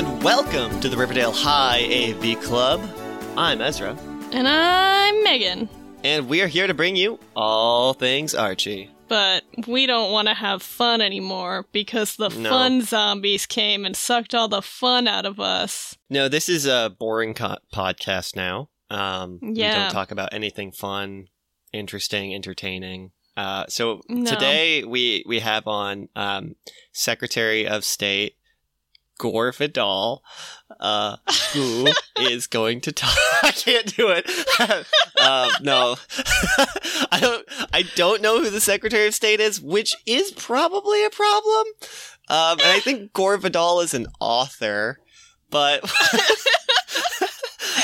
And welcome to the Riverdale High AV Club. I'm Ezra, And I'm Megan. and we are here to bring you all things Archie. But we don't want to have fun anymore because the No. fun zombies came and sucked all the fun out of us. No, this is a boring co- podcast now. Um, yeah. We don't talk about anything fun, interesting, entertaining. Uh, so No. today we we have on um, Secretary of State Gore Vidal, uh, who is going to talk. I can't do it. um, no, I don't. I don't know who the Secretary of State is, which is probably a problem. Um, and I think Gore Vidal is an author, but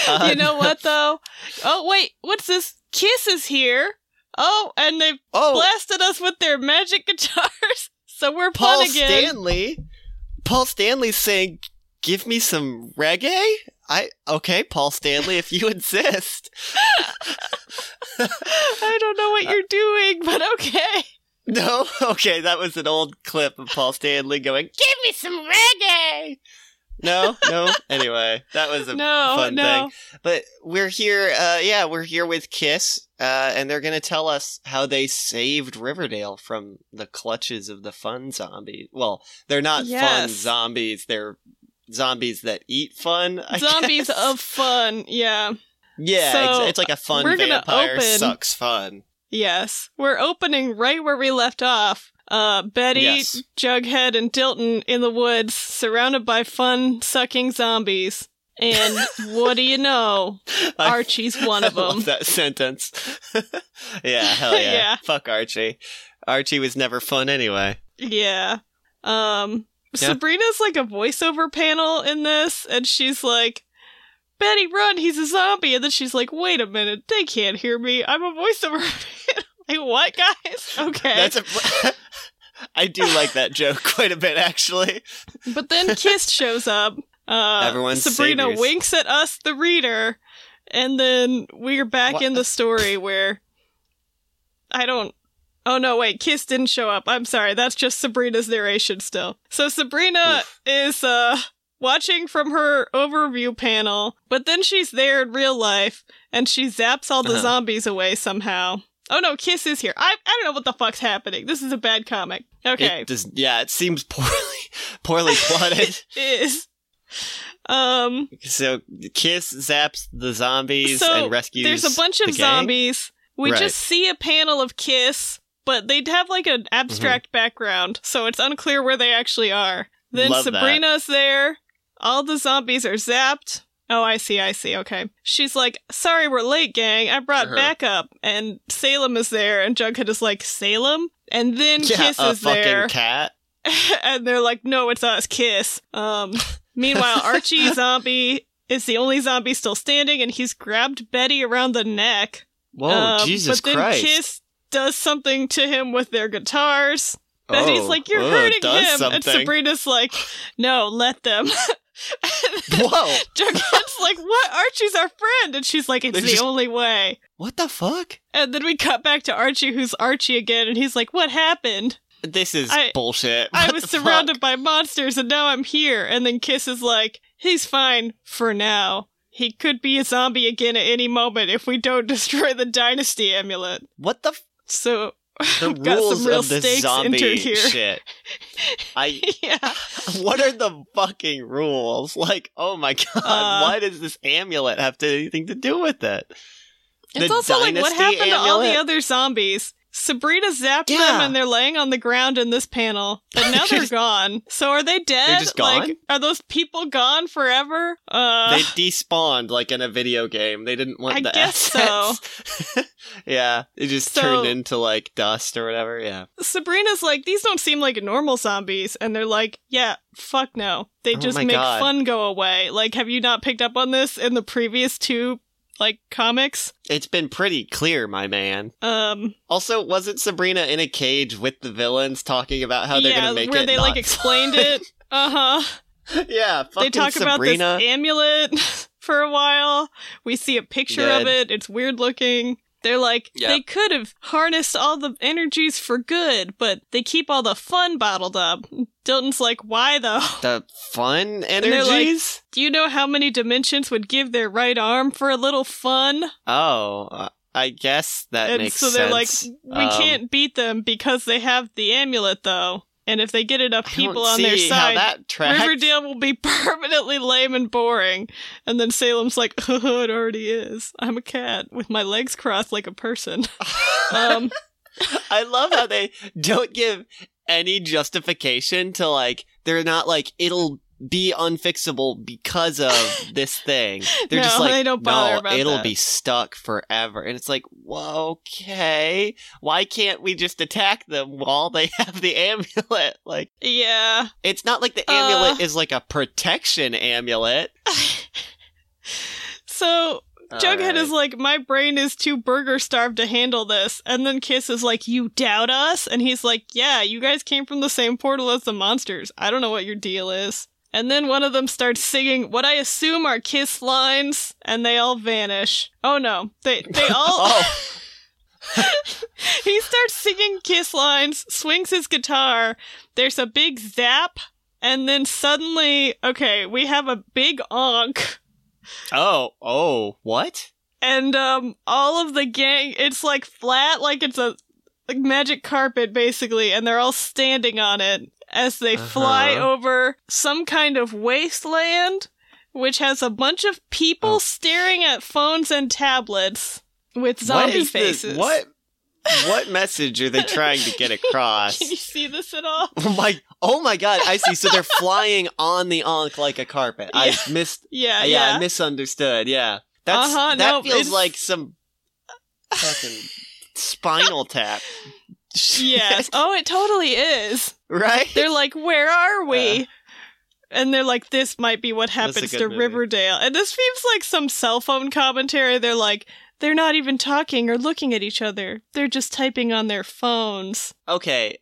Uh, you know what, though? Oh, wait, what's this? Kiss is here. Oh, and they've Oh, blasted us with their magic guitars. So we're Paul fun again. Stanley. Paul Stanley's saying, "Give me some reggae." I okay, Paul Stanley, if you insist. I don't know what uh, you're doing, but okay. No, okay, that was an old clip of Paul Stanley going, "Give me some reggae." No, no. Anyway, that was a No, fun no. thing. But we're here. Uh, yeah, we're here with Kiss, uh, and they're gonna tell us how they saved Riverdale from the clutches of the fun zombies. Well, they're not fun zombies. They're zombies that eat fun. I Zombies guess. of fun, yeah. yeah. So, ex- it's like a fun vampire open- sucks fun. Yes. We're opening right where we left off. Uh, Betty, Yes. Jughead, and Dilton in the woods, surrounded by fun sucking zombies. And what do you know? I- Archie's one of I love them. that sentence. yeah, hell yeah. Yeah. Fuck Archie. Archie was never fun anyway. Yeah. Um, Yeah. Sabrina's like a voiceover panel in this, and she's like, Betty, run, he's a zombie. And then she's like, wait a minute, they can't hear me. I'm a voiceover panel. Like, what, guys? Okay. That's a. I do like that joke quite a bit, actually. But then Kiss shows up. Uh, Everyone's Sabrina saviors. winks at us, the reader, and then we're back What? in the story where I don't. Oh no, wait, Kiss didn't show up. I'm sorry, that's just Sabrina's narration still. So Sabrina Oof. is uh watching from her overview panel, but then she's there in real life and she zaps all the Uh-huh. zombies away somehow. Oh no, Kiss is here. I I don't know what the fuck's happening. This is a bad comic. Okay. It does, yeah, it seems poorly, poorly plotted. is. Um, so Kiss zaps the zombies So, and rescues. there's a bunch of zombies. We Right. just see a panel of Kiss, but they'd have like an abstract background, so it's unclear where they actually are. Then Mm-hmm. Love that. Sabrina's there. All the zombies are zapped. Oh, I see, I see. Okay. She's like, sorry, we're late, gang. I brought Uh-huh. backup. And Salem is there, and Jughead is like, Salem? And then Yeah, Kiss is fucking there. cat. and they're like, "No, it's us, Kiss." Um, meanwhile, Archie zombie is the only zombie still standing, and he's grabbed Betty around the neck. Whoa, Um, Jesus but then Christ! Kiss does something to him with their guitars. Betty's Oh, like, "You're oh, hurting him," and. Sabrina's like, "No, let them." Whoa! Jughead's like, "What? Archie's our friend," and she's like, "It's They're the just- only way." What the fuck? And then we cut back to Archie, who's Archie again, and he's like, "What happened?" This is I- bullshit. I was fuck? surrounded by monsters and now I'm here. And then Kiss is like, he's fine for now. He could be a zombie again at any moment if we don't destroy the dynasty amulet. What the f- So the got rules some real of this stakes zombie shit? I yeah. what are the fucking rules? Like, oh my god, Uh, why does this amulet have to, anything to do with it? It's The also like what happened to all the other zombies? Sabrina zapped them and they're laying on the ground in this panel, but now they're gone. So are they dead? They just gone? Like, are those people gone forever? Uh, they despawned like in a video game. They didn't want I the guess so. assets. yeah, it just So- turned into like dust or whatever. Yeah. Sabrina's like, these don't seem like normal zombies. And they're like, yeah, fuck no. They Oh just my make God. fun go away. Like, have you not picked up on this in the previous two, like, comics? It's been pretty clear, my man. Um, Also, wasn't Sabrina in a cage with the villains talking about how they're yeah, gonna make where it? they, like, explained it. Uh huh. yeah, fucking They talk about Sabrina. this amulet for a while. We see a picture of it. It's weird looking. They're like, Yep. they could have harnessed all the energies for good, but they keep all the fun bottled up. Dilton's like, why though? The fun they're like- energies? Do you know how many dimensions would give their right arm for a little fun? oh, uh, I guess that and makes sense. so they're sense. like, we Um, can't beat them because they have the amulet though. And if they get enough people on their side, How that tracks. Riverdale will be permanently lame and boring. And then Salem's like, oh, it already is. I'm a cat with my legs crossed like a person. Um, I love how they don't give any justification to like they're not like it'll be unfixable because of this thing. They're just No, like they don't bother no, it'll that." be stuck forever. And it's like, okay. Why can't we just attack them while they have the amulet? Like yeah. it's not like the Uh. amulet is like a protection amulet. So Jughead Alright. is like, my brain is too burger starved to handle this. And then Kiss is like, you doubt us? And he's like, yeah, you guys came from the same portal as the monsters. I don't know what your deal is. And then one of them starts singing what I assume are Kiss lines, and they all vanish. Oh no, they they all. Oh. he starts singing Kiss lines, swings his guitar. There's a big zap, and then suddenly, okay, we have a big Ankh Oh, oh, what? and um all of the gang it's like flat like it's a like magic carpet basically and they're all standing on it as they fly Uh-huh. over some kind of wasteland which has a bunch of people Oh. staring at phones and tablets with what zombie this? faces What what message are they trying to get across? can you see this at all Oh my! Oh my God! I see. So they're flying on the Ankh like a carpet. I missed. yeah yeah, yeah, I misunderstood. Yeah, that's Uh-huh, that no, feels it's- like some fucking spinal tap. yes oh it totally is right. They're like, where are we? Uh. and they're like, this might be what happens to movie. Riverdale. And this feels like some cell phone commentary. They're like, they're not even talking or looking at each other. They're just typing on their phones. okay.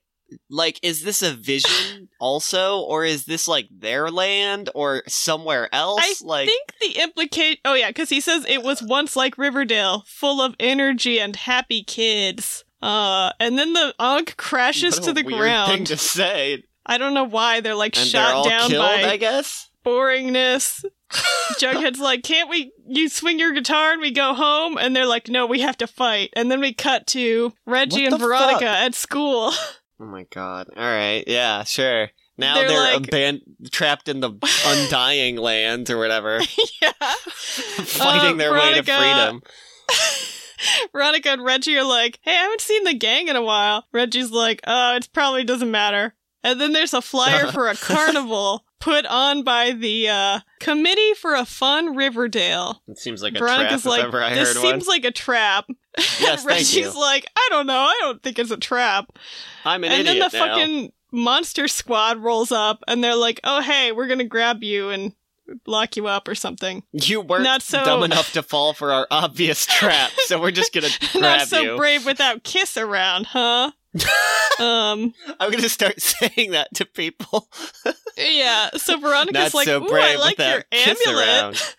Like, is this a vision also, or is this like their land or somewhere else? I like, I think the implicate. Oh yeah, because he says it was once like Riverdale, full of energy and happy kids. Uh, and then the Ankh crashes to the weird ground. Thing to say, I don't know why they're like and shot they're down killed. by I guess. boringness. Jughead's like, can't we, you swing your guitar and we go home? And they're like, no, we have to fight. And then we cut to Reggie and Veronica fuck? at school. Oh my god. All right. Yeah, sure. Now They're they're, like- aban- trapped in the undying lands or whatever, yeah. fighting Uh, their way to Veronica- freedom. Veronica and Reggie are like, hey, I haven't seen the gang in a while. Reggie's like, oh, it probably doesn't matter. And then there's a flyer for a carnival put on by the uh, Committee for a Fun Riverdale. It seems like a Veronica's trap like, if ever I this heard seems one. like a trap. Yes, thank Reggie's you. like, I don't know. I don't think it's a trap. I'm an idiot. and then the now. fucking monster squad rolls up and they're like, "Oh hey, we're gonna grab you and lock you up or something." You weren't Not so- dumb enough to fall for our obvious trap, so we're just gonna grab Not so you. brave without Kiss around, huh? um, I'm gonna start saying that to people. yeah. So Veronica's Not like, so "Ooh, I like your amulet."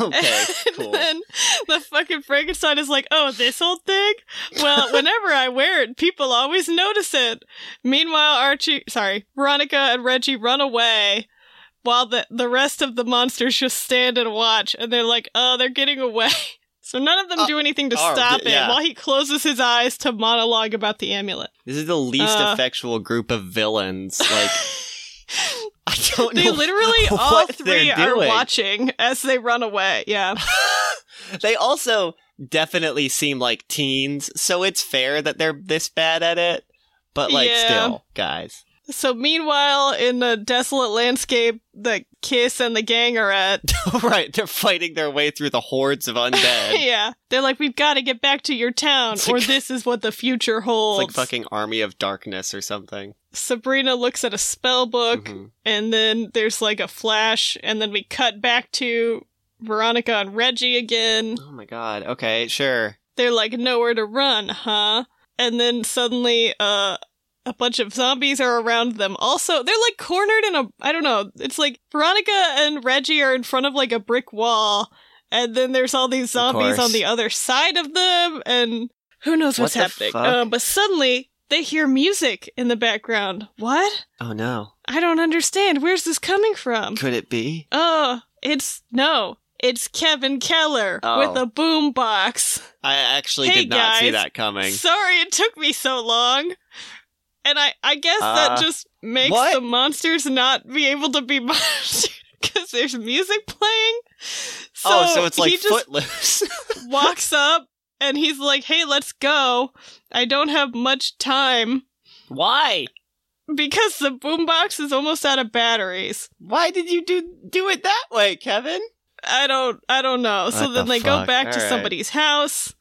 okay, and cool. then the fucking Frankenstein is like, "Oh, this old thing? Well, whenever I wear it, people always notice it." Meanwhile, Archie, sorry, Veronica and Reggie run away, while the the rest of the monsters just stand and watch, and they're like, "Oh, they're getting away." So none of them Uh, do anything to oh, stop yeah. it, while he closes his eyes to monologue about the amulet. This is the least Uh, effectual group of villains. Like I don't know. they literally all three they're watching as they run away. Yeah. they also definitely seem like teens, so it's fair that they're this bad at it. But like, Yeah. still, guys. So meanwhile, in the desolate landscape that Kiss and the gang are at, right, they're fighting their way through the hordes of undead. yeah, they're like, "We've got to get back to your town, It's or like- this is what the future It's holds." like fucking Army of Darkness or something. Sabrina looks at a spell book, Mhm. and then there's like a flash, and then we cut back to Veronica and Reggie again. Oh my god. Okay, sure. They're like, "Nowhere to run, huh?" And then suddenly, uh. A bunch of zombies are around them. Also, they're like cornered in a, I don't know, it's like Veronica and Reggie are in front of like a brick wall, and then there's all these zombies on the other side of them, and who knows what's What happening. Um, but suddenly they hear music in the background. What? Oh no. I don't understand. Where's this coming from? Could it be? Oh, it's no. It's Kevin Keller Oh. with a boom box. I actually Hey, did not see that coming. Sorry it took me so long. And I, I guess Uh, that just makes what? the monsters not be able to be monsters because there's music playing. So oh, so it's like he just Footloose. walks up and he's like, "Hey, let's go. I don't have much time Why? because the boombox is almost out of batteries." Why did you do do it that way, Kevin? I don't I don't know. so then the they go fuck? back to All right. somebody's house.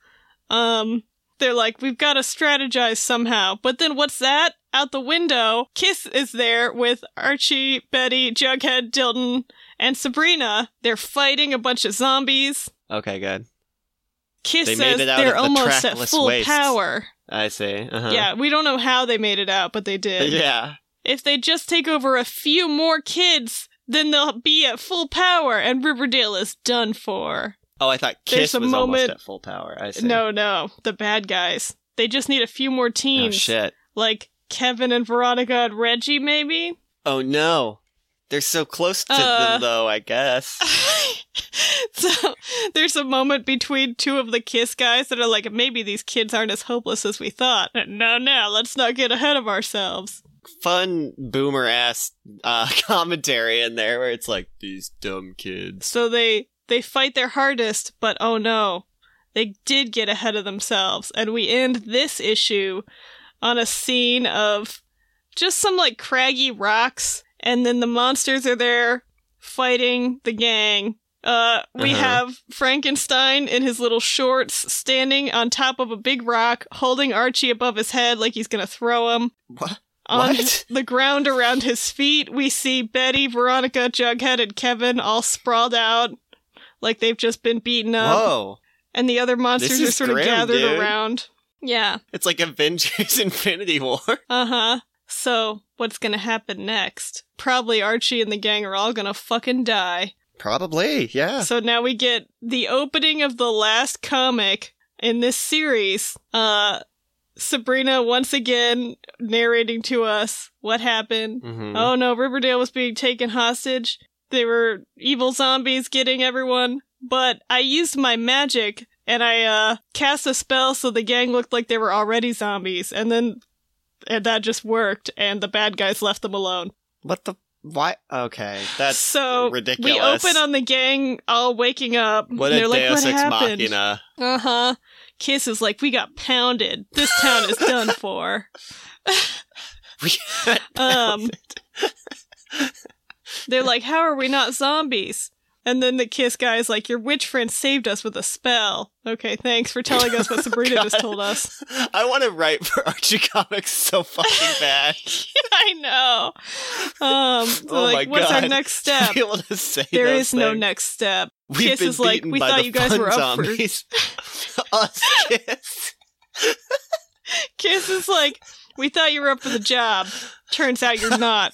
Um they're like, we've got to strategize somehow. But then what's that? Out the window, Kiss is there with Archie, Betty, Jughead, Dilton, and Sabrina. They're fighting a bunch of zombies. Okay, good. Kiss they says they're the almost at full wastes. power. I see. Uh-huh. Yeah, we don't know how they made it out, but they did. Yeah. If they just take over a few more kids, then they'll be at full power and Riverdale is done for. Oh, I thought Kiss a was almost moment- at full power. I see. No, no, the bad guys. They just need a few more Oh teams. shit. Like Kevin and Veronica and Reggie, maybe? Oh no. They're so close to Uh. them though, I guess. so there's a moment between two of the Kiss guys that are like, maybe these kids aren't as hopeless as we thought. No, no, let's not get ahead of ourselves. Fun boomer ass uh, commentary in there where it's like these dumb kids. So they they fight their hardest, but oh no, they did get ahead of themselves, and we end this issue on a scene of just some like craggy rocks, and then the monsters are there fighting the gang. Uh, we Uh-huh. have Frankenstein in his little shorts standing on top of a big rock, holding Archie above his head like he's gonna throw him. What? On What? the ground around his feet, we see Betty, Veronica, Jughead, and Kevin all sprawled out like they've just been beaten up. Whoa. And the other monsters are sort of gathered dude. around. Yeah. It's like Avengers Infinity War. Uh huh. So, what's gonna happen next? Probably Archie and the gang are all gonna fucking die. Probably, yeah. So now we get the opening of the last comic in this series. Uh, Sabrina once again narrating to us what happened. Mhm. Oh no, Riverdale was being taken hostage. They were evil zombies getting everyone. But I used my magic and I uh cast a spell so the gang looked like they were already zombies and then and that just worked and the bad guys left them alone. What the? Why? Okay, that's so ridiculous. we open on the gang all waking up. what and a they're like, Deus what Ex happened? Machina. Uh-huh. Kiss is like, we got pounded. This town is done for. We Um, they're like, how are we not zombies? And then the Kiss guy is like, your witch friend saved us with a spell. Okay, thanks for telling us what Sabrina just told us. I want to write for Archie Comics so fucking bad. I know. Um, so Oh like, my what's our next step? be able to say There those no next step. We've Kiss is like, we thought you guys were up for- zombies. Us kids. Kiss is like, we thought you were up for the job. Turns out you're not.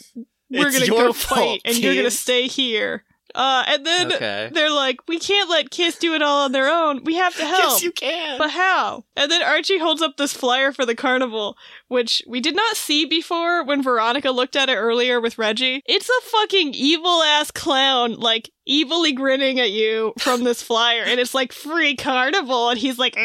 We're It's gonna go fault, fight, and you're gonna stay here. Uh, and then Okay. they're like, we can't let Kiss do it all on their own. We have to help. Yes, you can. But how? And then Archie holds up this flyer for the carnival, which we did not see before when Veronica looked at it earlier with Reggie. It's a fucking evil ass clown, like evilly grinning at you from this flyer, and it's like free carnival, and he's like,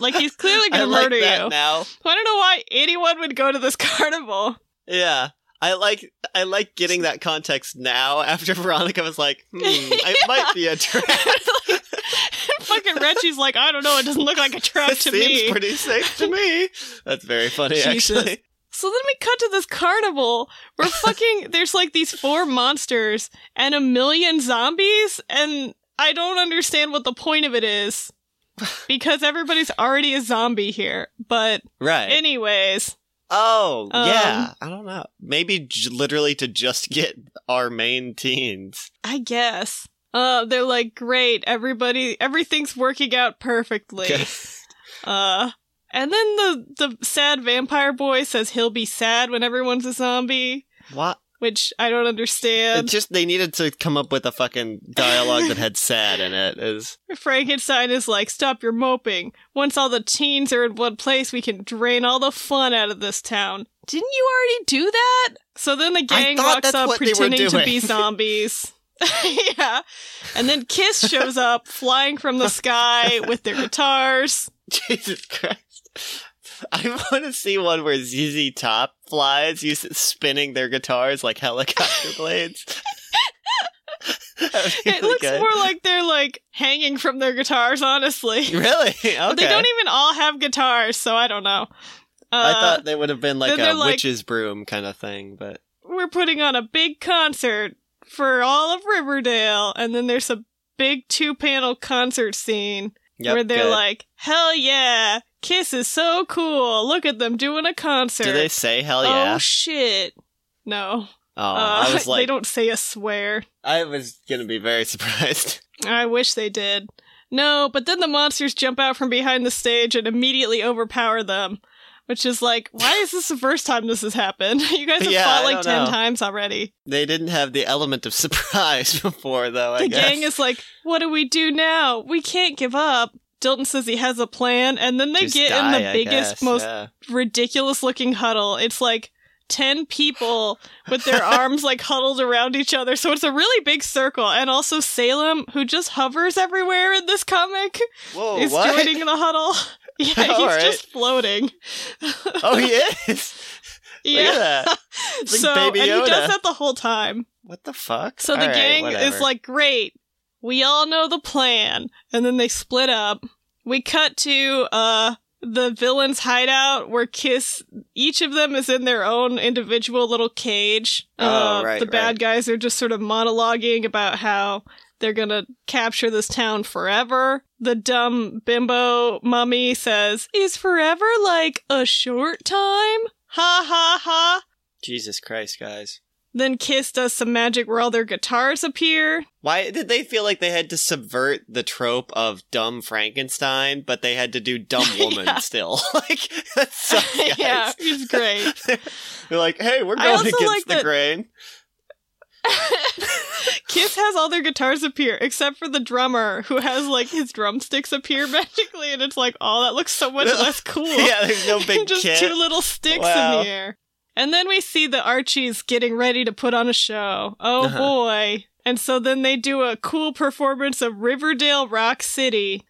like he's clearly gonna murder you. now. I don't know why anyone would go to this carnival. Yeah. I like I like getting that context now after Veronica was like, hmm, it might be a trap. fucking Reggie's like, I don't know, it doesn't look like a trap it to seems me. pretty safe to me. That's very funny, Jesus. actually. So then we cut to this carnival where fucking there's like these four monsters and a million zombies, and I don't understand what the point of it is. Because everybody's already a zombie here. But Right. anyways, oh, Um, yeah. I don't know. Maybe j- literally to just get our main teens. I guess. Uh they're like, great, everybody everything's working out perfectly. Uh and then the the sad vampire boy says he'll be sad when everyone's a zombie. what? Which I don't It understand. just they needed to come up with a fucking dialogue that had sad in it. Is Frankenstein is like, stop your moping. Once all the teens are in one place, we can drain all the fun out of this town. Didn't you already do that? So then the gang walks up what they were pretending to be zombies. yeah. And then Kiss shows up flying from the sky with their guitars. Jesus Christ. I want to see one where ZZ Top flies, use spinning their guitars like helicopter blades. It really looks good. more like they're like hanging from their guitars, honestly. really. Okay. But they don't even all have guitars, so I don't know. I Uh, thought they would have been like a like- witch's broom kind of thing, but we're putting on a big concert for all of Riverdale, and then there's a big two panel concert scene yep, where they're good. like, "Hell yeah, Kiss is so cool! Look at them doing a concert." "Do they say hell yeah?" Oh shit! No, Oh, uh, I was they don't say a swear. I was gonna be very surprised. I wish they did. No, but then the monsters jump out from behind the stage and immediately overpower them. Which is like, why is this the first time this has happened? You guys have Yeah, fought like ten know. times already. They didn't have the element of surprise before, though. I the guess. gang is like, what do we do now? We can't give up. Dilton says he has a plan, and then they Just get in the I biggest, guess, most yeah. ridiculous looking huddle. It's like 10 people with their arms like huddled around each other. So it's a really big circle. And also Salem, who just hovers everywhere in this comic, Whoa, is what? joining the huddle. Yeah, he's right. just floating. Oh, he is. Yeah. at that. It's like so and he does that the whole time. What the fuck? So the All right, gang is like, great, we all know the plan. And then they split up. We cut to uh the villain's hideout where Kiss, each of them is in their own individual little cage. Oh, uh, right, the bad right. guys are just sort of monologuing about how they're gonna capture this town forever. The dumb bimbo mummy says, Is forever like a short time? Ha ha ha. Jesus Christ, guys. Then Kiss does some magic where all their guitars appear. Why did they feel like they had to subvert the trope of dumb Frankenstein, but they had to do dumb woman Yeah. still? like that sucks, yeah, he's great. They're like, hey, we're going against like the that- grain. Kiss has all their guitars appear except for the drummer who has like his drumsticks appear magically, and it's like, oh, that looks so much less cool. yeah, there's no big just kit. two little sticks Wow. in the air. And then we see the Archies getting ready to put on a show. Oh Uh-huh. boy. And so then they do a cool performance of Riverdale Rock City.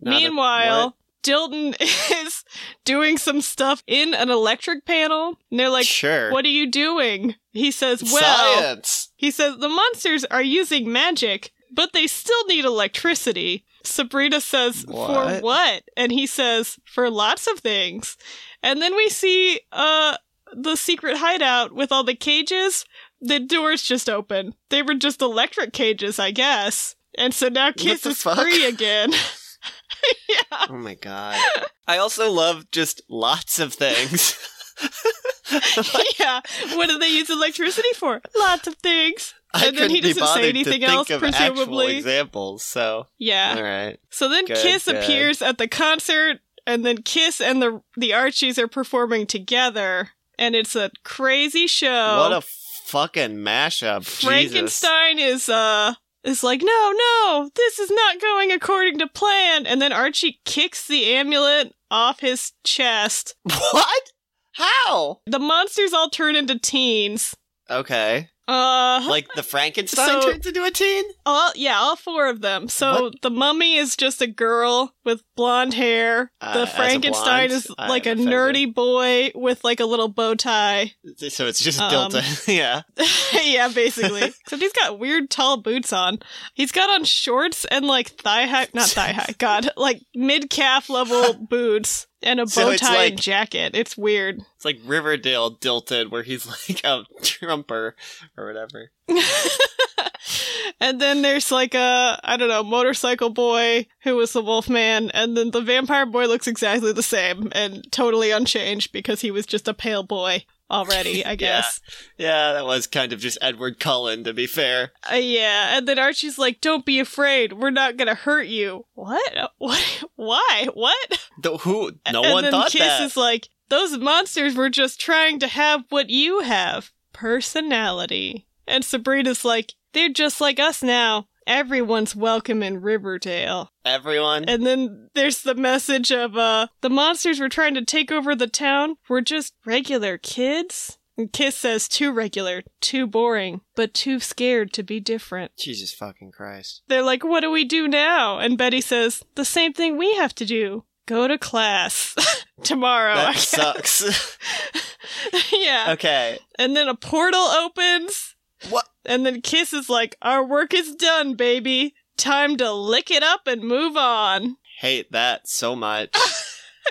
Not a- Meanwhile. Dilton is doing some stuff in an electric panel. And they're like, sure. What are you doing? He says, Well, Science. he says the monsters are using magic, but they still need electricity. Sabrina says, For What? what? And he says, For lots of things. And then we see uh the secret hideout with all the cages. The doors just open. They were just electric cages, I guess. And so now Kiss is fuck? free again. yeah. Oh my god. I also love just lots of things. yeah. What do they use electricity for? Lots of things. I And then he doesn't say anything to think else, presumably. examples. So, Yeah. all right. So then Good, Kiss good. appears at the concert, and then Kiss and the the Archies are performing together, and it's a crazy show. What a fucking mashup. Jesus. Frankenstein is uh is like, no, no, this is not going according to plan, and then Archie kicks the amulet off his chest. What? How? The monsters all turn into teens. Okay. Uh, Like the Frankenstein So- turns into a teen? all yeah, all four of them. So the mummy is just a girl with blonde hair. Uh, the Frankenstein blonde, is like a offended. nerdy boy with like a little bow tie. So it's just Um, Dilton. yeah. yeah, basically. Except he's got weird tall boots on. He's got on shorts and like thigh high, not thigh high, God, like mid calf level boots and a So bow tie like- and jacket. It's weird. It's like Riverdale Dilted, where he's like a trumper or whatever. and then there's like a I don't know motorcycle boy who was the Wolfman, and then the vampire boy looks exactly the same and totally unchanged because he was just a pale boy already. I guess. Yeah, that was kind of just Edward Cullen, to be fair. Uh, yeah, and then Archie's like, "Don't be afraid. We're not gonna hurt you." What? Uh, What? Why? What? The, who? No and one then thought Kiss that. is like, "Those monsters were just trying to have what you have." personality. And Sabrina's like, they're just like us now. Everyone's welcome in Riverdale. Everyone. And then there's the message of uh the monsters were trying to take over the town. We're just regular kids. And Kiss says too regular, too boring, but too scared to be different. Jesus fucking Christ. They're like, what do we do now? And Betty says, the same thing we have to do. Go to class tomorrow. That sucks. yeah. okay. And then a portal opens. What? And then Kiss is like, our work is done, baby. Time to lick it up and move on. Hate that so much.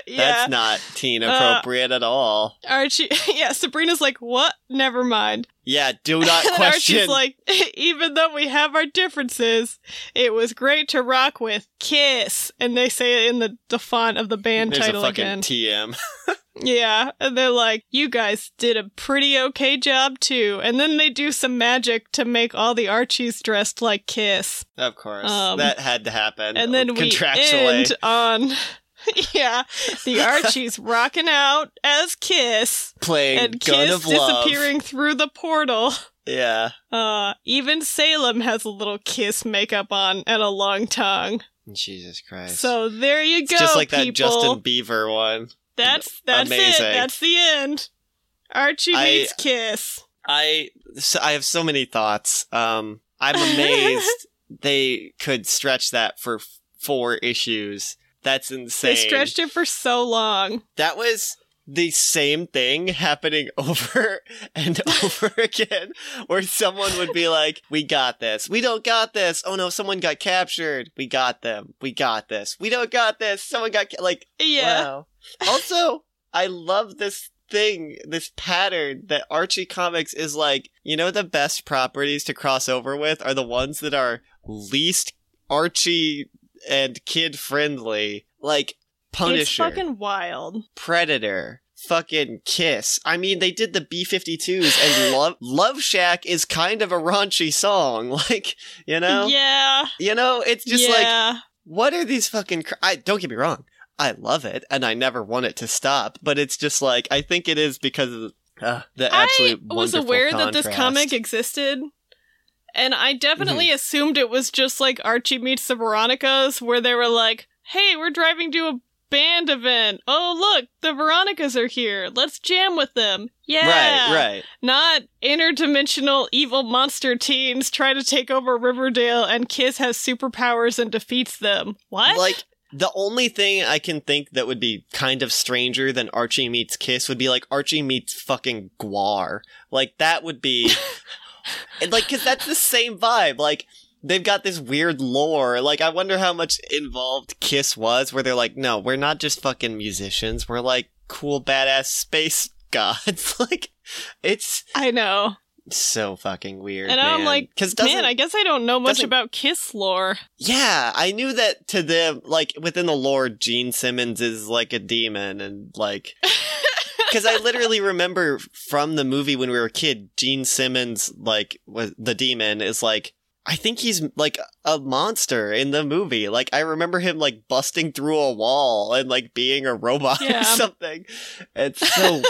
yeah. That's not teen appropriate at all. Archie, yeah, Sabrina's like, what? Never mind. Yeah, do not and question. Archie's like, even though we have our differences, it was great to rock with Kiss. And they say it in the, the font of the band There's title a fucking again. TM. yeah. And they're like, you guys did a pretty okay job too. And then they do some magic to make all the Archies dressed like Kiss. Of course. Um, that had to happen. And then we end on, yeah, the Archies rocking out as Kiss. playing and Gun Kiss of Love. disappearing through the portal. Yeah. Uh, even Salem has a little kiss makeup on and a long tongue. Jesus Christ. So there you it's go, just like people. that Justin Bieber one. that's that's Amazing. it. That's the end. Archie I- meets Kiss. I so I have so many thoughts. Um, I'm amazed they could stretch that for f- four issues. That's insane. They stretched it for so long. That was the same thing happening over and over again, where someone would be like, "We got this. We don't got this. Oh no, someone got captured. We got them. We got this. We don't got this. Someone got ca-. like." Yeah. Wow. Also, I love this thing, this pattern that Archie Comics is like, you know, the best properties to cross over with are the ones that are least Archie and kid friendly. Like, Punisher, It's fucking wild. Predator, fucking Kiss. I mean, they did the B 52s, and Love, Love Shack is kind of a raunchy song. Like, you know? Yeah. You know, it's just like, what are these fucking cr- I don't get me wrong. I love it and I never want it to stop, but it's just like I think it is because of uh, the absolute I was aware that this comic existed, and I definitely Mm-hmm. assumed it was just like Archie meets the Veronicas, where they were like, "Hey, we're driving to a band event. Oh, look, the Veronicas are here. Let's jam with them." Yeah, Right, right. Not interdimensional evil monster teens try to take over Riverdale, and Kiss has superpowers and defeats them. What? Like the only thing I can think that would be kind of stranger than Archie meets Kiss would be like Archie meets fucking Gwar. Like that would be and like cuz that's the same vibe. Like they've got this weird lore. Like I wonder how much involved Kiss was where they're like, "No, we're not just fucking musicians. We're like cool badass space gods." like it's I know. so fucking weird. And I'm like, cuz Man, I guess I don't know much about Kiss lore. Yeah, I knew that to them, like within the lore, Gene Simmons is like a demon, and like, because I literally remember from the movie when we were a kid, Gene Simmons, like, was the demon is like, I think he's like a monster in the movie. Like, I remember him like busting through a wall and like being a robot Yeah. or something. It's so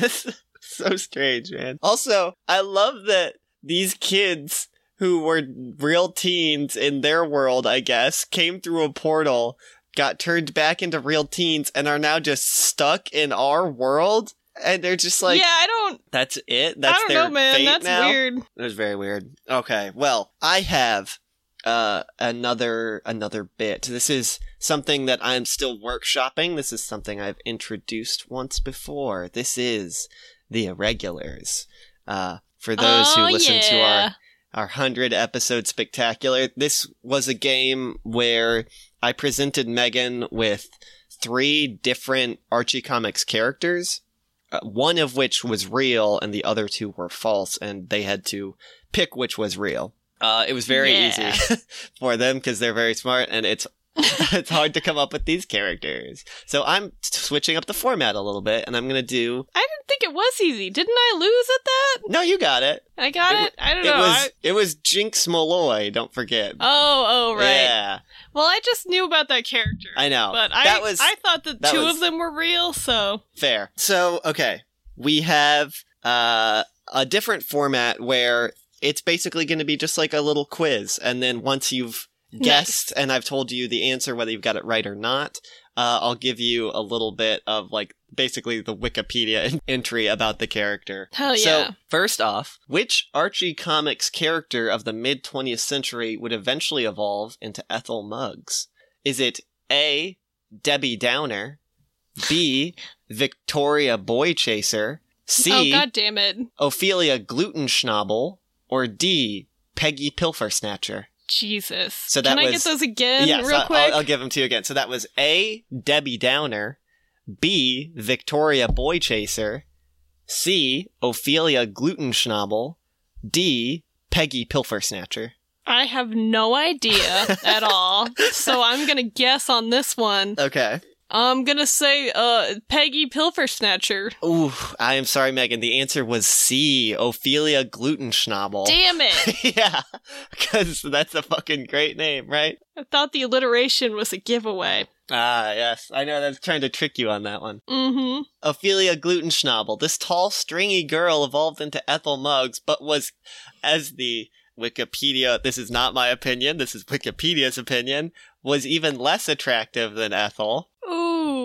it's so strange, man. Also, I love that these kids who were real teens in their world, I guess, came through a portal, got turned back into real teens, and are now just stuck in our world. And they're just like, yeah, I don't. that's it. That's I don't their know, man. That's now? weird. It was very weird. Okay, well, I have uh another another bit. This is something that I'm still workshopping. This is something I've introduced once before. This is the irregulars. Uh for those Oh, who listen to our our 100 episode spectacular, this was a game where I presented Megan with three different Archie Comics characters uh, one of which was real and the other two were false, and they had to pick which was real. Uh, it was very Yeah. easy for them because they're very smart, and it's it's hard to come up with these characters. So I'm switching up the format a little bit, and I'm gonna do. I didn't think it was easy. Didn't I lose at that? No, you got it. I got It it. I don't It know. was I- it was Jinx Malloy. Don't forget. oh, oh, right. Yeah, Well, I just knew about that character. I know. But I, was I thought that, that two was- of them were real. So Fair. So, okay. We have uh, a different format where it's basically going to be just like a little quiz. And then once you've guessed and I've told you the answer, whether you've got it right or not, uh, I'll give you a little bit of like basically the Wikipedia entry about the character. Hell So, first off, which Archie Comics character of the mid 20th century would eventually evolve into Ethel Muggs? Is it A. Debbie Downer, B. Victoria Boy Chaser, C. oh god damn it. Ophelia Glutenschnabel, or D. Peggy Pilfersnatcher? Jesus. So that Can I get those again real quick? I'll, I'll give them to you again. So that was A. Debbie Downer, B. Victoria Boy Chaser, C. Ophelia Gluten Glutenschnabel, D. Peggy Pilfer Snatcher. I have no idea at all. So I'm gonna guess on this one. Okay. I'm gonna say uh Peggy Pilfersnatcher. Ooh, I am sorry, Megan. The answer was C. Ophelia Glutenschnabel. Damn it. yeah, because that's a fucking great name, right? I thought the alliteration was a giveaway. Ah, yes. I know that's trying to trick you on that one. Mm-hmm. Ophelia Glutenschnabel. This tall, stringy girl evolved into Ethel Muggs, but was, as the Wikipedia, this is not my opinion, this is Wikipedia's opinion, was even less attractive than Ethel.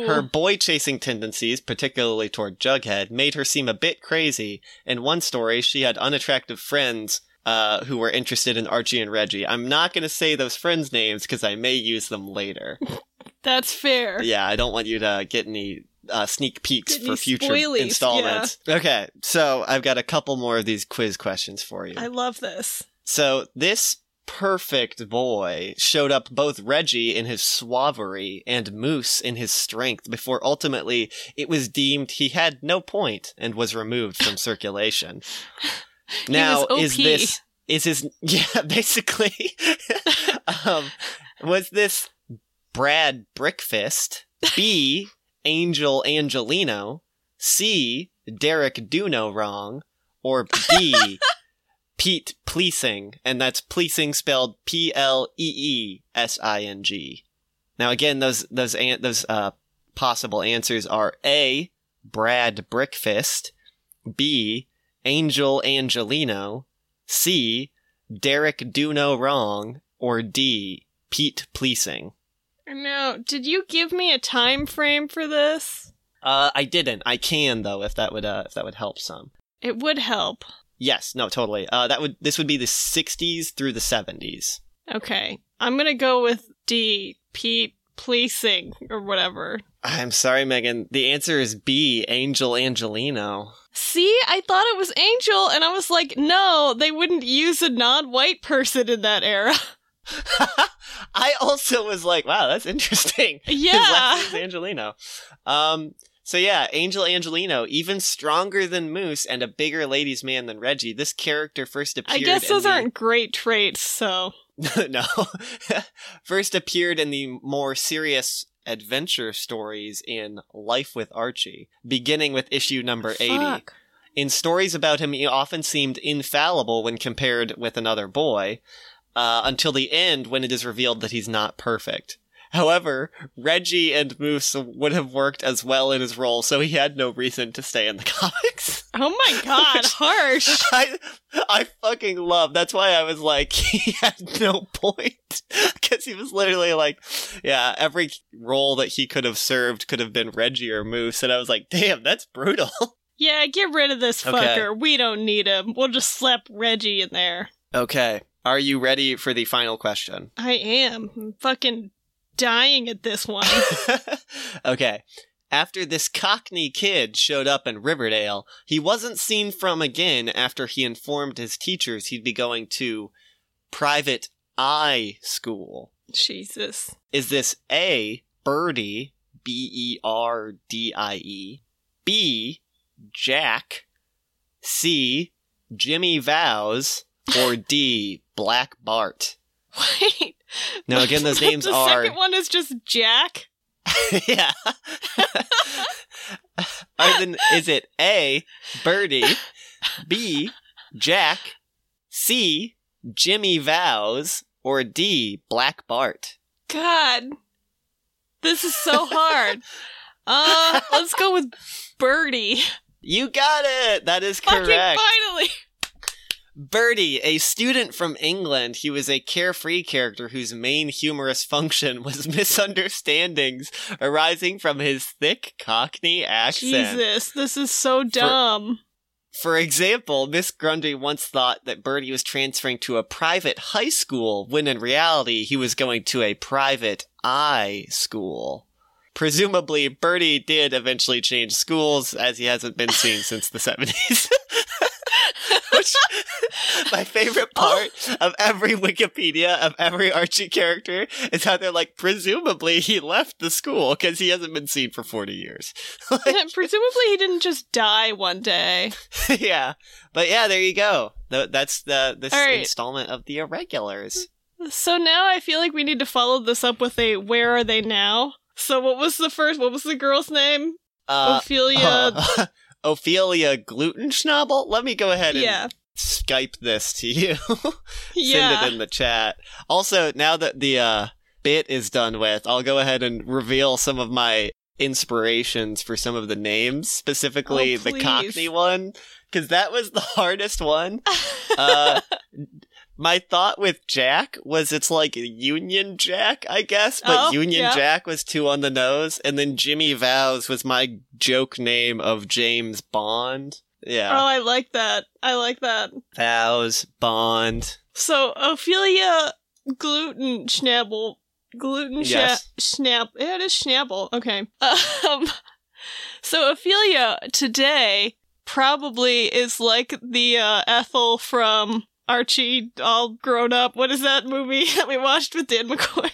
Her boy chasing tendencies, particularly toward Jughead, made her seem a bit crazy. In one story, she had unattractive friends uh, who were interested in Archie and Reggie. I'm not going to say those friends' names because I may use them later. That's fair. yeah, I don't want you to get any uh, sneak peeks for future spoilies, installments. Okay, so I've got a couple more of these quiz questions for you. I love this. So this perfect boy showed up both Reggie in his suavery and Moose in his strength before ultimately it was deemed he had no point and was removed from circulation. Now is this is his yeah basically um was this Brad Brickfist B Angel Angelino C Derek Do No wrong or D Pete Pleasing, and that's Pleasing spelled P L E E S I N G. Now again, those those an- those uh, possible answers are A. Brad Brickfist, B. Angel Angelino, C. Derek Do No Wrong, or D. Pete Pleasing. Now, did you give me a time frame for this? Uh, I didn't. I can though, if that would uh, if that would help some. It would help. Yes, no, totally. Uh, that would this would be the '60s through the '70s. Okay. I'm gonna go with D. Pete Policing or whatever. I'm sorry, Megan. The answer is B. Angel Angelino. See, I thought it was Angel, and I was like, no, they wouldn't use a non-white person in that era. I also was like, wow, that's interesting. Yeah. Angelino. Um, so yeah, Angel Angelino, even stronger than Moose and a bigger ladies' man than Reggie. This character first appeared. I guess in those the- aren't great traits, so. no, first appeared in the more serious adventure stories in Life with Archie, beginning with issue number eighty. Fuck. In stories about him, he often seemed infallible when compared with another boy, uh, until the end when it is revealed that he's not perfect. However, Reggie and Moose would have worked as well in his role, so he had no reason to stay in the comics. Oh my god, harsh. I, I fucking love. That's why I was like, he had no point because he was literally like, yeah, every role that he could have served could have been Reggie or Moose, and I was like, damn, that's brutal. Yeah, get rid of this Okay. fucker. We don't need him. We'll just slap Reggie in there. Okay, are you ready for the final question? I am. I'm fucking dying at this one. okay. After this Cockney kid showed up in Riverdale, he wasn't seen from again after he informed his teachers he'd be going to private eye school. Jesus. Is this A, Birdie, B E R D I E, B, Jack, C, Jimmy Vows, or D, Black Bart? Wait. Now, again, those names are the second one is just Jack. yeah. Are the, is it A, Birdie, B, Jack, C, Jimmy Vows, or D, Black Bart? God. This is so hard. uh, let's go with Birdie. You got it. That is Fucking correct. finally. Birdie, a student from England, he was a carefree character whose main humorous function was misunderstandings arising from his thick Cockney accent. Jesus, this is so dumb. For example, Miss Grundy once thought that Birdie was transferring to a private high school when in reality he was going to a private eye school. Presumably, Birdie did eventually change schools as he hasn't been seen since the 70s. My favorite part of every Wikipedia of every Archie character is how they're like, presumably he left the school because he hasn't been seen for 40 years. Presumably, he didn't just die one day. yeah, but yeah, there you go. That's the this right. installment of the irregulars. So now I feel like we need to follow this up with a "Where are they now?" So what was the first? What was the girl's name? Uh, Ophelia. uh, Ophelia Glutenschnabel. Let me go ahead and yeah, Skype this to you. Send yeah. it in the chat. Also, now that the uh, bit is done with, I'll go ahead and reveal some of my inspirations for some of the names, specifically Oh, the. Cockney one, because that was the hardest one. Uh, my thought with Jack was it's like Union Jack, I guess, but Oh, Union yeah. Jack was two on the nose, and then Jimmy Vows was my joke name of James Bond. Yeah, Oh, I like that. I like that. Vows Bond. So Ophelia gluten schnabel gluten sha- Yes. schnab yeah, it is schnabel. Okay. Um so Ophelia today probably is like the uh Ethel from Archie all grown up. What is that movie that we watched with Dan McCoy?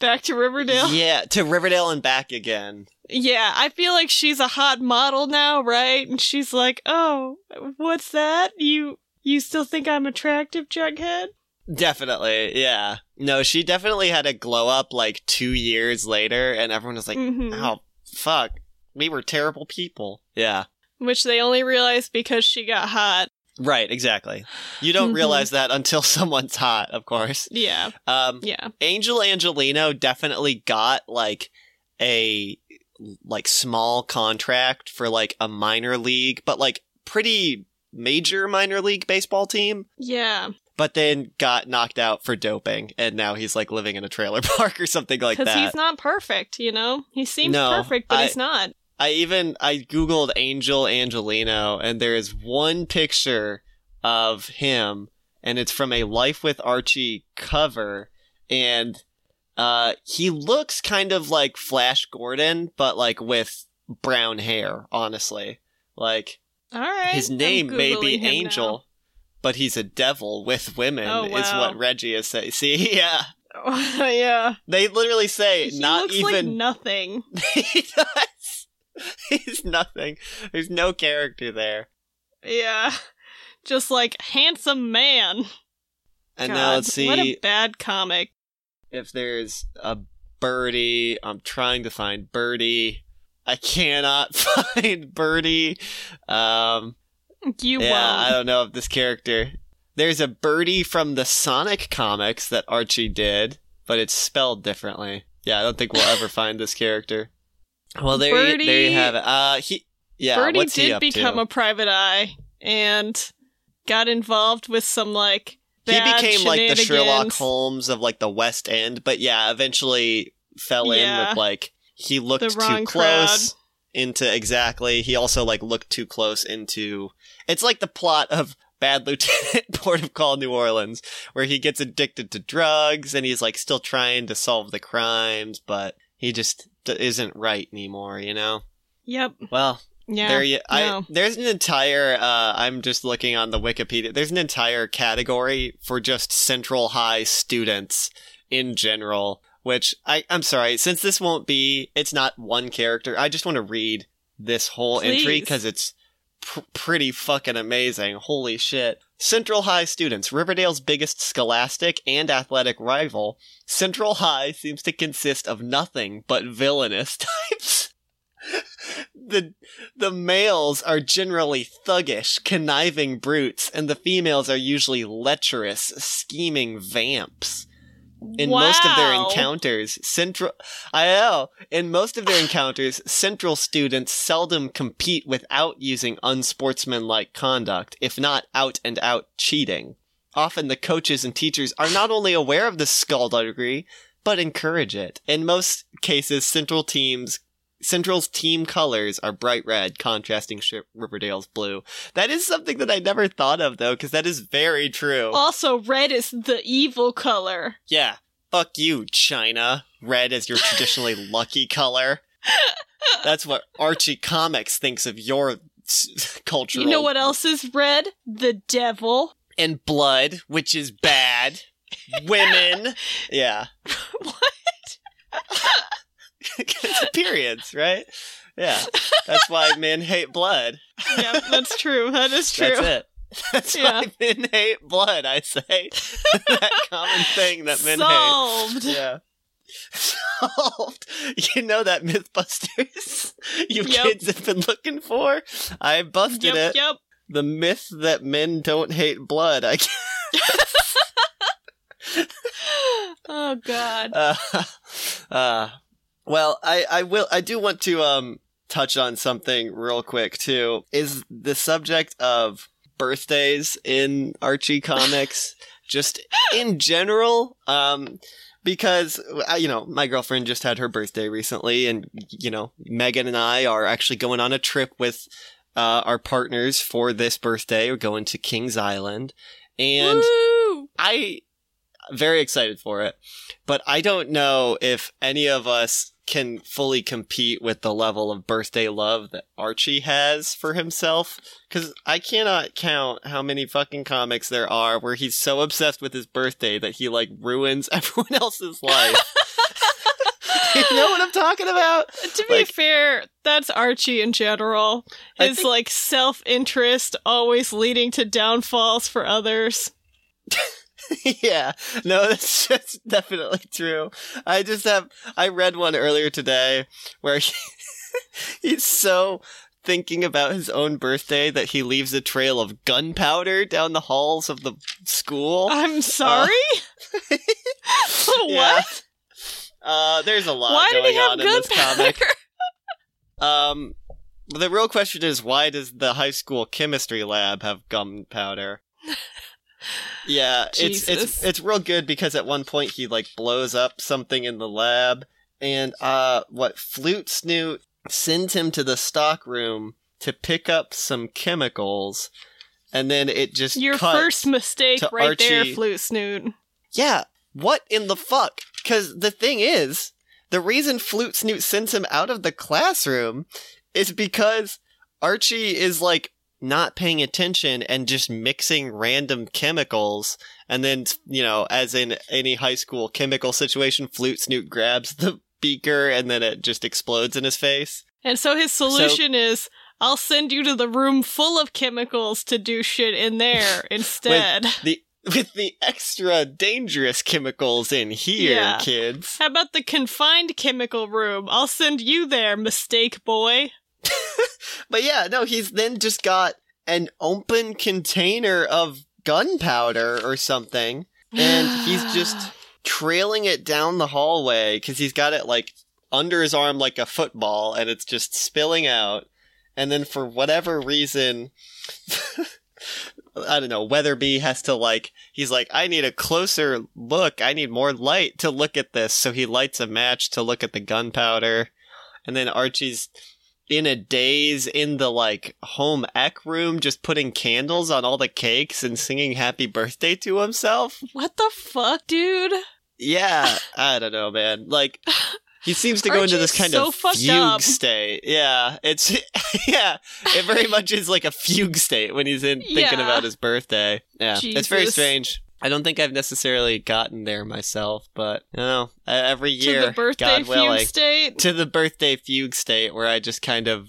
Back to Riverdale. Yeah, to Riverdale and back again. Yeah, I feel like she's a hot model now, right? And she's like, "Oh, what's that? You you still think I'm attractive, Jughead?" Definitely, yeah. No, she definitely had a glow up like two years later, and everyone was like, Mhm. oh, fuck. We were terrible people. Yeah. Which they only realized because she got hot. Right, exactly. You don't Mhm. realize that until someone's hot, of course. Yeah, Um, yeah. Angel Angelino definitely got like a like small contract for like a minor league, but like pretty major minor league baseball team. Yeah, But then got knocked out for doping, and now he's like living in a trailer park or something like because that. he's not perfect, you know? He seems No, perfect, but I- he's not. I even I googled Angel Angelino and there is one picture of him and it's from a Life with Archie cover and uh he looks kind of like Flash Gordon but like with brown hair honestly like All right. his name may be Angel but he's a devil with women Oh, is what Reggie is saying see yeah yeah. they literally say He not looks like even nothing. He's nothing. There's no character there. Yeah. Just like handsome man. And God, now let's see. What a bad comic. if there's a birdie. I'm trying to find birdie. I cannot find birdie. Um, You yeah, I won't. don't know if this character. There's a birdie from the Sonic comics that Archie did, but it's spelled differently. Yeah, I don't think we'll ever find this character. Well, there, you, there you have it. Uh, he, yeah, Birdie did become to? a private eye and got involved with some like he became like the Sherlock. Holmes of like the West End, but yeah, eventually fell in with like he looked too close into exactly. He also like looked too close into. It's like the plot of Bad Lieutenant Port of Call New Orleans, where he gets addicted to drugs and he's like still trying to solve the crimes, but he just isn't right anymore. You know. Yep. Well, Yeah. there you, I, no. there's an entire. Uh, I'm just looking on the Wikipedia. There's an entire category for just Central High students in general. Which I, I'm sorry, since this won't be, it's not one character. I just want to read this whole entry because it's pr- pretty fucking amazing. Holy shit! Central High students, Riverdale's biggest scholastic and athletic rival. Central High seems to consist of nothing but villainous types. the the males are generally thuggish, conniving brutes, and the females are usually lecherous, scheming vamps. In most of their encounters, central I know. In most of their encounters, central students seldom compete without using unsportsmanlike conduct, if not out and out cheating. Often the coaches and teachers are not only aware of this skullduggery, but encourage it. In most cases, central teams Central's team colors are bright red, contrasting Sh- Riverdale's blue. That is something that I never thought of, though, because that is very true. Also, red is the evil color. Yeah. Fuck you, China. Red is your traditionally lucky color. That's what Archie Comics thinks of your s- cultural. You know what else is red? The devil. And blood, which is bad. Women. Yeah. what? it's periods, right? Yeah. That's why men hate blood. yeah, that's true. That is true. That's it. That's Yeah. why men hate blood, I say. that common thing that men hate. Solved. Yeah. Solved. You know that Mythbusters you Yep. kids have been looking for? I busted Yep, it. yep. The myth that men don't hate blood. I guess. Oh god. uh, uh, well, I, I will, I do want to, um, touch on something real quick too. Is the subject of birthdays in Archie comics just in general, um, because uh, you know my girlfriend just had her birthday recently, and you know Megan and I are actually going on a trip with uh, our partners for this birthday. We're going to Kings Island, and Woo! I very excited for it, but I don't know if any of us can fully compete with the level of birthday love that Archie has for himself. Cause I cannot count how many fucking comics there are where he's so obsessed with his birthday that he like ruins everyone else's life. you know what I'm talking about? To be Like- fair, that's Archie in general. His think- like self interest always leading to downfalls for others. yeah, no, that's, that's definitely true. I just have, I read one earlier today where he, he's so thinking about his own birthday that he leaves a trail of gunpowder down the halls of the school. I'm sorry? Yeah. what? Uh, there's a lot Why going on in this comic. Um, the real question is why does the high school chemistry lab have gunpowder? Yeah, it's it's Jesus. it's real good because at one point he like blows up something in the lab, and uh, what Flutesnoot sends him to the stock room to pick up some chemicals, and then it just Your first mistake right there, Archie. Flutesnoot. Yeah, what in the fuck? Because the thing is, the reason Flutesnoot sends him out of the classroom is because Archie is like not paying attention and just mixing random chemicals. And then, you know, as in any high school chemical situation, Flutesnoot grabs the beaker and then it just explodes in his face. And so his solution is I'll send you to the room full of chemicals to do shit in there instead. with The with the extra dangerous chemicals in here, Yeah. kids. How about the confined chemical room? I'll send you there, mistake boy. But yeah, no, he's then just got an open container of gunpowder or something, and he's just trailing it down the hallway because he's got it like under his arm like a football, and it's just spilling out. And then for whatever reason, I don't know, Weatherbee has to like, he's like, I need a closer look. I need more light to look at this. So he lights a match to look at the gunpowder. And then Archie's in a daze in the like home ec room, just putting candles on all the cakes and singing happy birthday to himself. What the fuck, dude? Yeah, I don't know, man. Like, he seems to go into this kind so of fugue up. state. Yeah, it's yeah, it very much is like a fugue state when he's in thinking Yeah. about his birthday. Yeah, it's very strange. I don't think I've necessarily gotten there myself, but you know, every year, to the birthday God fugue state. to the birthday fugue state where I just kind of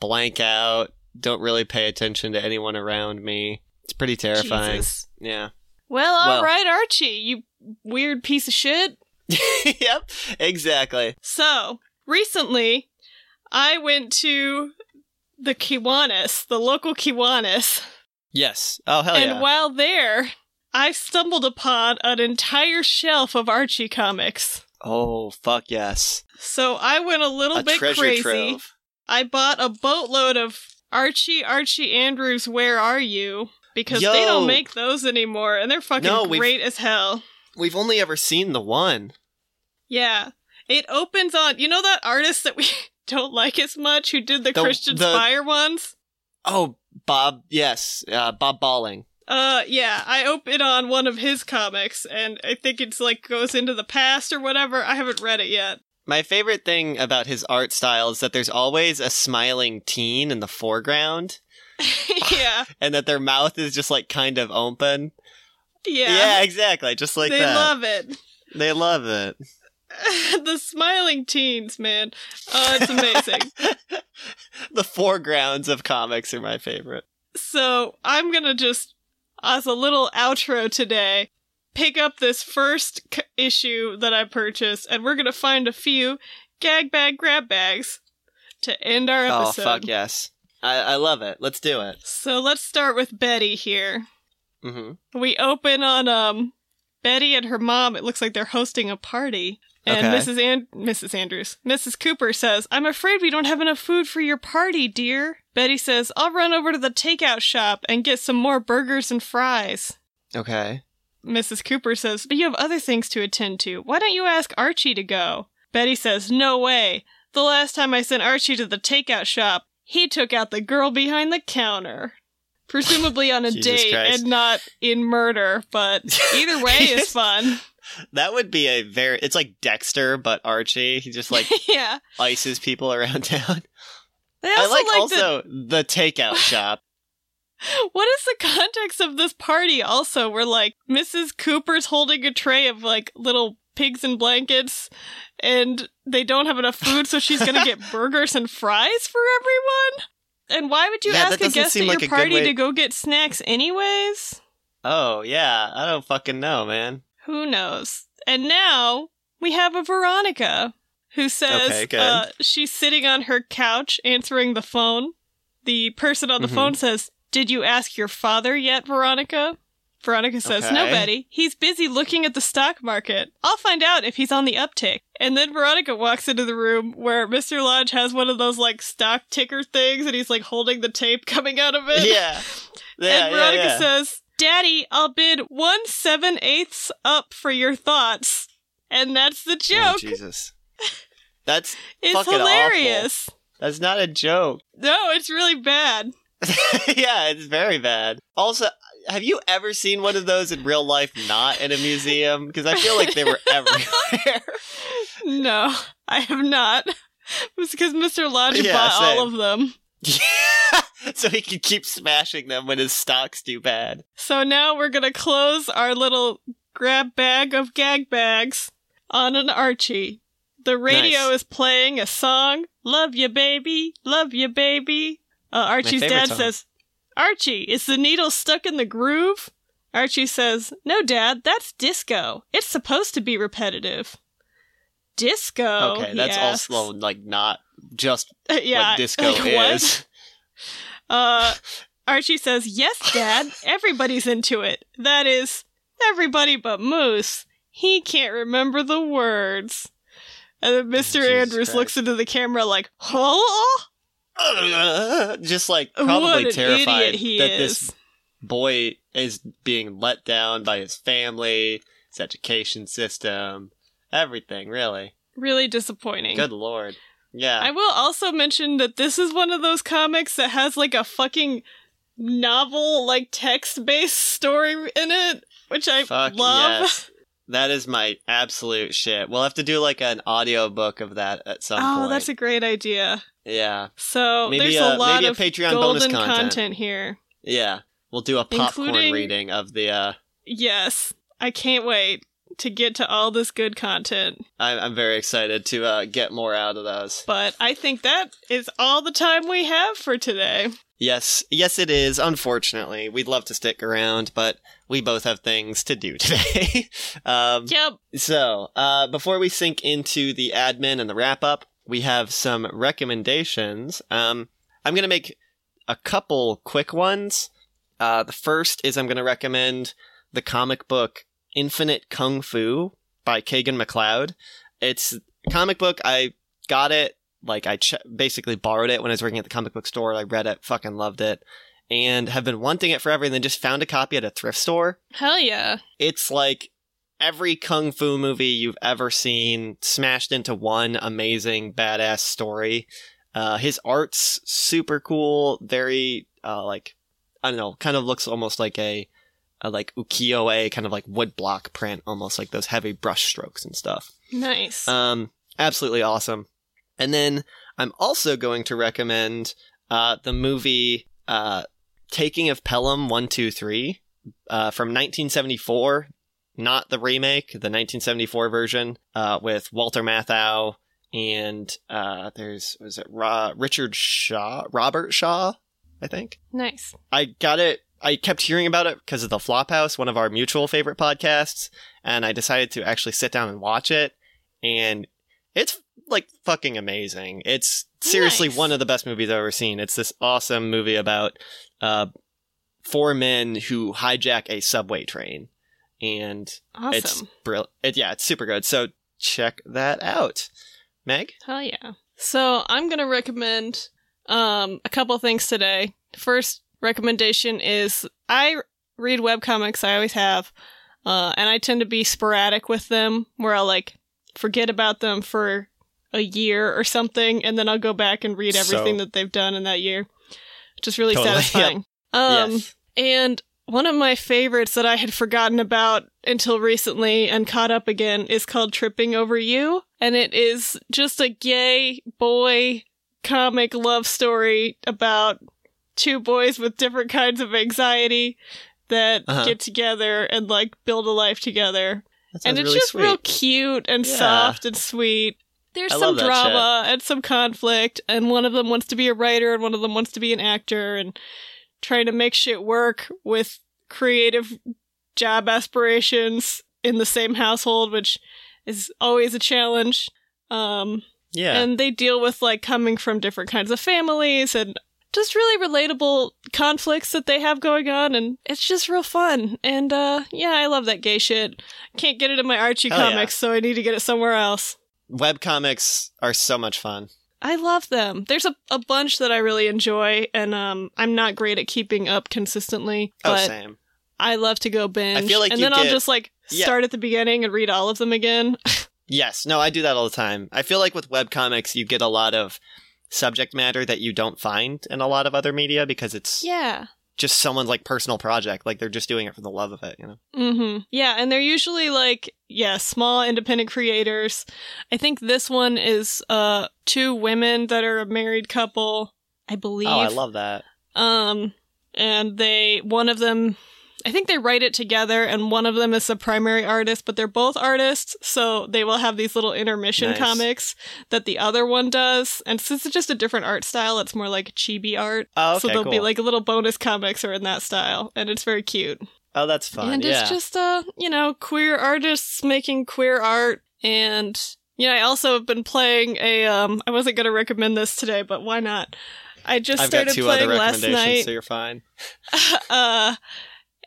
blank out, don't really pay attention to anyone around me. It's pretty terrifying. Jesus. Yeah. Well, all Well. right, Archie, you weird piece of shit. yep, exactly. So, recently, I went to the Kiwanis, the local Kiwanis, Yes. Oh hell and yeah. And while there, I stumbled upon an entire shelf of Archie comics. Oh, fuck yes. So I went a little A bit crazy. trove. I bought a boatload of Archie, Archie Andrews, Where Are You? Because they don't make those anymore, and they're fucking No, great as hell. We've only ever seen the one. Yeah. It opens on, you know that artist that we don't like as much who did the, The- Christian the- Spire ones? Oh, Bob, yes, uh, Bob Bolling. Uh, yeah, I open on one of his comics, and I think it's like goes into the past or whatever. I haven't read it yet. My favorite thing about his art style is that there's always a smiling teen in the foreground, yeah, and that their mouth is just like kind of open. yeah. Yeah, exactly, just like they that. love it. they love it. the smiling teens, man. Oh, it's amazing. the foregrounds of comics are my favorite. so I'm gonna just, as a little outro today, pick up this first c- issue that I purchased, and we're gonna find a few gag bag grab bags to end our episode. Oh episode. fuck yes, I, I love it. Let's do it. So let's start with Betty here. hmm We open on um Betty and her mom. It looks like they're hosting a party. And Okay. Mrs. And Mrs. Andrews, Mrs. Cooper says, "I'm afraid we don't have enough food for your party, dear." Betty says, "I'll run over to the takeout shop and get some more burgers and fries." Okay. Mrs. Cooper says, "But you have other things to attend to. Why don't you ask Archie to go?" Betty says, "No way. The last time I sent Archie to the takeout shop, he took out the girl behind the counter." Presumably on a date Christ. and not in murder, but either way is fun. That would be a very. It's like Dexter, but Archie. He just like yeah. ices people around town. They I like, like, also the takeout shop. what is the context of this party also where like Mrs. Cooper's holding a tray of like little pigs and blankets and they don't have enough food so she's gonna get burgers and fries for everyone? And why would you Yeah, ask a guest at like your party way- to go get snacks anyways? Oh yeah, I don't fucking know, man. Who knows? And now we have a Veronica who says Okay, uh, she's sitting on her couch answering the phone. The person on the Mhm. phone says, Did you ask your father yet, Veronica? Veronica says, No, Okay. Betty. He's busy looking at the stock market. I'll find out if he's on the uptick. And then Veronica walks into the room where Mr. Lodge has one of those like stock ticker things and he's like holding the tape coming out of it. Yeah. Yeah, and Veronica yeah, yeah. says, Daddy, I'll bid one seven eighths up for your thoughts. And that's the joke. Oh, joke. Jesus. That's it's hilarious. that's not a joke. No, it's really bad. yeah, it's very bad. Also, have you ever seen one of those in real life not in a museum? Because I feel like they were everywhere. No, I have not. It's because Mr. Lodge Yeah, bought same. all of them. Yeah. So he can keep smashing them when his stocks do bad. So now we're gonna close our little grab bag of gag bags on an Archie. The radio Nice. is playing a song, Love You Baby, Love You Baby. Uh, Archie's dad song. says, Archie, is the needle stuck in the groove? Archie says, No, Dad, that's disco. It's supposed to be repetitive. Disco. okay, that's asks. also like not just yeah, what disco like, what? is. Uh, Archie says, Yes, Dad, everybody's into it. That is, everybody but Moose. He can't remember the words. And then Mr. Jesus Andrews Christ. looks into the camera like, Huh? just like probably terrified that is. this boy is being let down by his family, his education system, everything, really. Really disappointing. Good lord. Yeah. I will also mention that this is one of those comics that has like a fucking novel, like text based story in it, which I Fuck love. yes. That is my absolute shit. We'll have to do like an audiobook of that at some Oh, point. Oh, that's a great idea. yeah. So Maybe there's a- a lot maybe a of Patreon bonus golden content. content here. Yeah. We'll do a popcorn Including- reading of the uh Yes, I can't wait to get to all this good content. I I'm very excited to uh get more out of those. But I think that is all the time we have for today. Yes, yes, it is. Unfortunately, we'd love to stick around, but we both have things to do today. um, Yep. so, uh, before we sink into the admin and the wrap up, we have some recommendations. Um, I'm gonna make a couple quick ones. Uh, the first is I'm gonna recommend the comic book Infinite Kung Fu by Kagan McLeod. It's a comic book. I got it, like, I ch- basically borrowed it when I was working at the comic book store. I read it, fucking loved it, and have been wanting it forever, and then just found a copy at a thrift store. Hell yeah. It's like every kung fu movie you've ever seen smashed into one amazing badass story. Uh, his art's super cool, very uh, like I don't know, kind of looks almost like a, a like ukiyo-e kind of like woodblock print, almost like those heavy brush strokes and stuff. Nice. Um, absolutely awesome. And then I'm also going to recommend uh, the movie uh, Taking of Pelham 123 uh, from 1974, not the remake, the 1974 version uh, with Walter Matthau and uh, there's, was it Ra- Richard Shaw? Robert Shaw, I think. nice. I got it. I kept hearing about it because of the Flophouse, one of our mutual favorite podcasts, and I decided to actually sit down and watch it. And it's like fucking amazing. It's seriously Nice. one of the best movies I've ever seen. It's this awesome movie about uh, four men who hijack a subway train, and it's brilliant. It, yeah, it's super good. So check that out, Meg. Hell yeah. So I'm gonna recommend um a couple things today. First recommendation is I read webcomics, I always have. Uh and I tend to be sporadic with them where I'll like forget about them for a year or something and then I'll go back and read everything So- that they've done in that year. Which is really Totally, satisfying. Um yes. and one of my favorites that I had forgotten about until recently and caught up again is called Tripping Over You. And it is just a gay boy comic love story about two boys with different kinds of anxiety that Uh-huh. get together and like build a life together. And it's really just sweet. real cute and Yeah. soft and sweet. There's I some drama and some conflict, and one of them wants to be a writer and one of them wants to be an actor, and trying to make shit work with creative job aspirations in the same household, which is always a challenge. Um, yeah. and they deal with like coming from different kinds of families and just really relatable conflicts that they have going on and it's just real fun and uh yeah i love that gay shit can't get it in my archie Hell yeah. comics so i need to get it somewhere else Web comics are so much fun. i love them there's a, a bunch that i really enjoy and um i'm not great at keeping up consistently Oh, but same. i love to go binge I feel like and then i'll just like Yeah. start at the beginning and read all of them again Yes, no, I do that all the time. I feel like with web comics, you get a lot of subject matter that you don't find in a lot of other media because it's yeah just someone's like personal project. Like they're just doing it for the love of it, you know? Mm-hmm. Yeah, and they're usually like, yeah, small independent creators. I think this one is uh two women that are a married couple, I believe. Oh, I love that. um and they one of them I think they write it together and one of them is the primary artist, but they're both artists, so they will have these little intermission Nice. comics that the other one does. And since it's just a different art style, it's more like chibi art. Oh, okay, so there'll be cool. like little bonus comics are in that style, and it's very cute. Oh, that's fun. And yeah. it's just uh, you know, queer artists making queer art and you know, I also have been playing a um I wasn't gonna recommend this today, but why not? I just I've started playing last night so you're fine. uh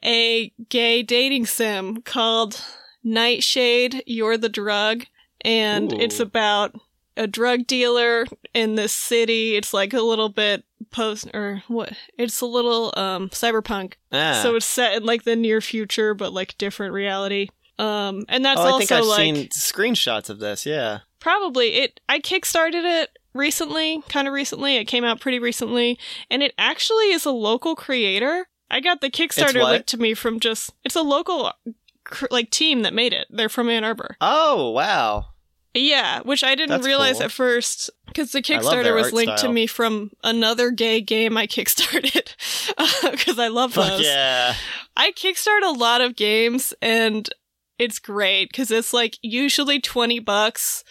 a gay dating sim called Nightshade, You're the Drug. And Ooh. it's about a drug dealer in this city. It's like a little bit post or what? It's a little um cyberpunk. Ah. So it's set in like the near future, but like different reality. Um, and that's oh, I also think I've like seen screenshots of this. Yeah. probably it. I kickstarted it recently, kind of recently. It came out pretty recently, and it actually is a local creator. I got the Kickstarter linked to me from just. It's a local like team that made it. They're from Ann Arbor. Oh, wow. Yeah, which I didn't That's realize cool. at first because the Kickstarter was linked style. to me from another gay game I kickstarted uh, because I love Fuck those. yeah. I kickstart a lot of games and it's great because it's like usually 20 bucks.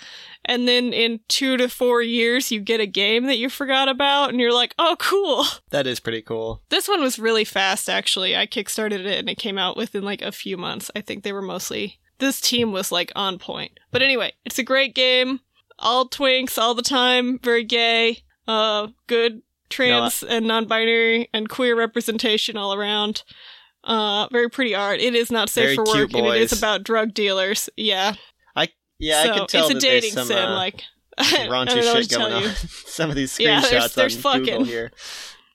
And then in two to four years, you get a game that you forgot about and you're like, oh, cool. That is pretty cool. This one was really fast, actually. I kickstarted it and it came out within like a few months. I think they were mostly, this team was like on point. But anyway, it's a great game. All twinks all the time, very gay, uh, good trans and non binary and queer representation all around. Uh, very pretty art. It is not safe Very for work, and it is about drug dealers. Yeah, Yeah, so I can tell it's a dating some, sim. uh, like raunchy don't know what shit going on. Some of these screenshots Yeah, there's- there's on Google fucking- here.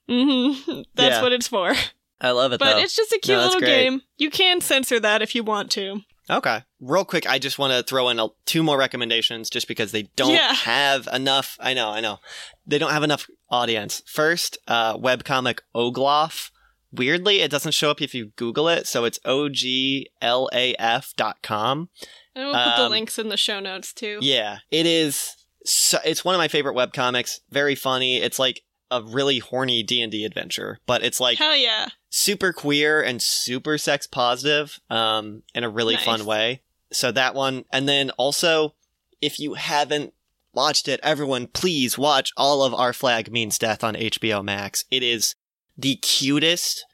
hmm That's Yeah. what it's for. I love it But though. it's just a cute No, little great. game. You can censor that if you want to. Okay. Real quick, I just want to throw in a, two more recommendations just because they don't Yeah. have enough. I know, I know. They don't have enough audience. First, uh, webcomic Oglaf. Weirdly, it doesn't show up if you Google it, so it's O G L A F dot com. And we'll put the Um, links in the show notes too. Yeah, it is. So, it's one of my favorite web comics. Very funny. It's like a really horny D and D adventure, but it's like Hell yeah. super queer and super sex positive um, in a really Nice. fun way. So that one. And then also, if you haven't watched it, everyone, please watch all of Our Flag Means Death on HBO Max. It is the cutest,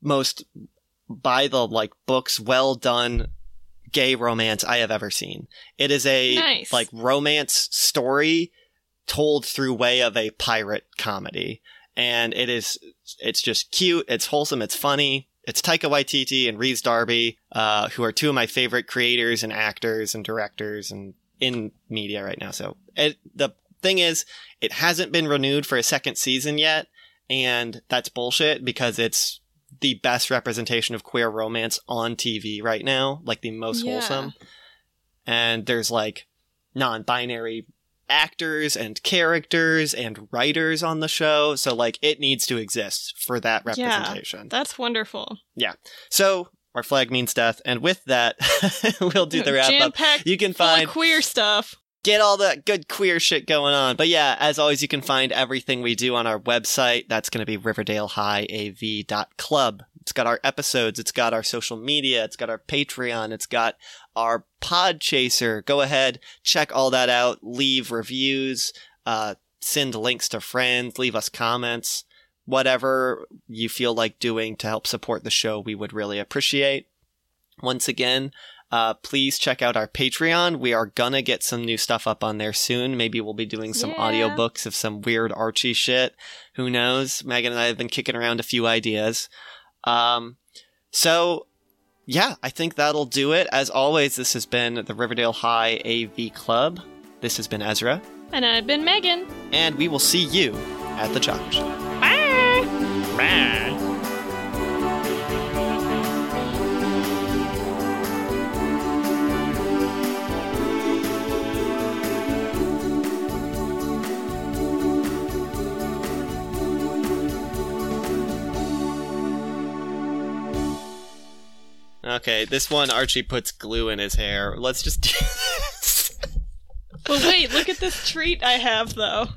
most by the like books, well done gay romance I have ever seen. It is a Nice. like romance story told through way of a pirate comedy. And it is it's just cute, it's wholesome, it's funny. It's Taika Waititi and Rhys Darby, uh, who are two of my favorite creators and actors and directors and in media right now. So it, the thing is, it hasn't been renewed for a second season yet, and that's bullshit because it's the best representation of queer romance on TV right now, like the most Yeah. wholesome. And there's like non-binary actors and characters and writers on the show, so like it needs to exist for that Yeah. representation. That's wonderful. Yeah. So our flag means death, and with that, we'll do the wrap up. You can find queer stuff. Get all the good queer shit going on. But yeah, as always, you can find everything we do on our website. That's going to be riverdalehighav.club. It's got our episodes. It's got our social media. It's got our Patreon. It's got our pod chaser. Go ahead, check all that out. Leave reviews, uh, send links to friends, leave us comments, whatever you feel like doing to help support the show. We would really appreciate. Once again, uh, please check out our Patreon. We are gonna get some new stuff up on there soon. Maybe we'll be doing some Yeah. audiobooks of some weird Archie shit. Who knows? Megan and I have been kicking around a few ideas. Um, so yeah, I think that'll do it. As always, this has been the Riverdale High AV Club. This has been Ezra, And I've been Megan. and we will see you at the chocolate shop. Bye. Bye. Okay, this one Archie puts glue in his hair. Let's just do this. Well, wait, look at this treat I have, though.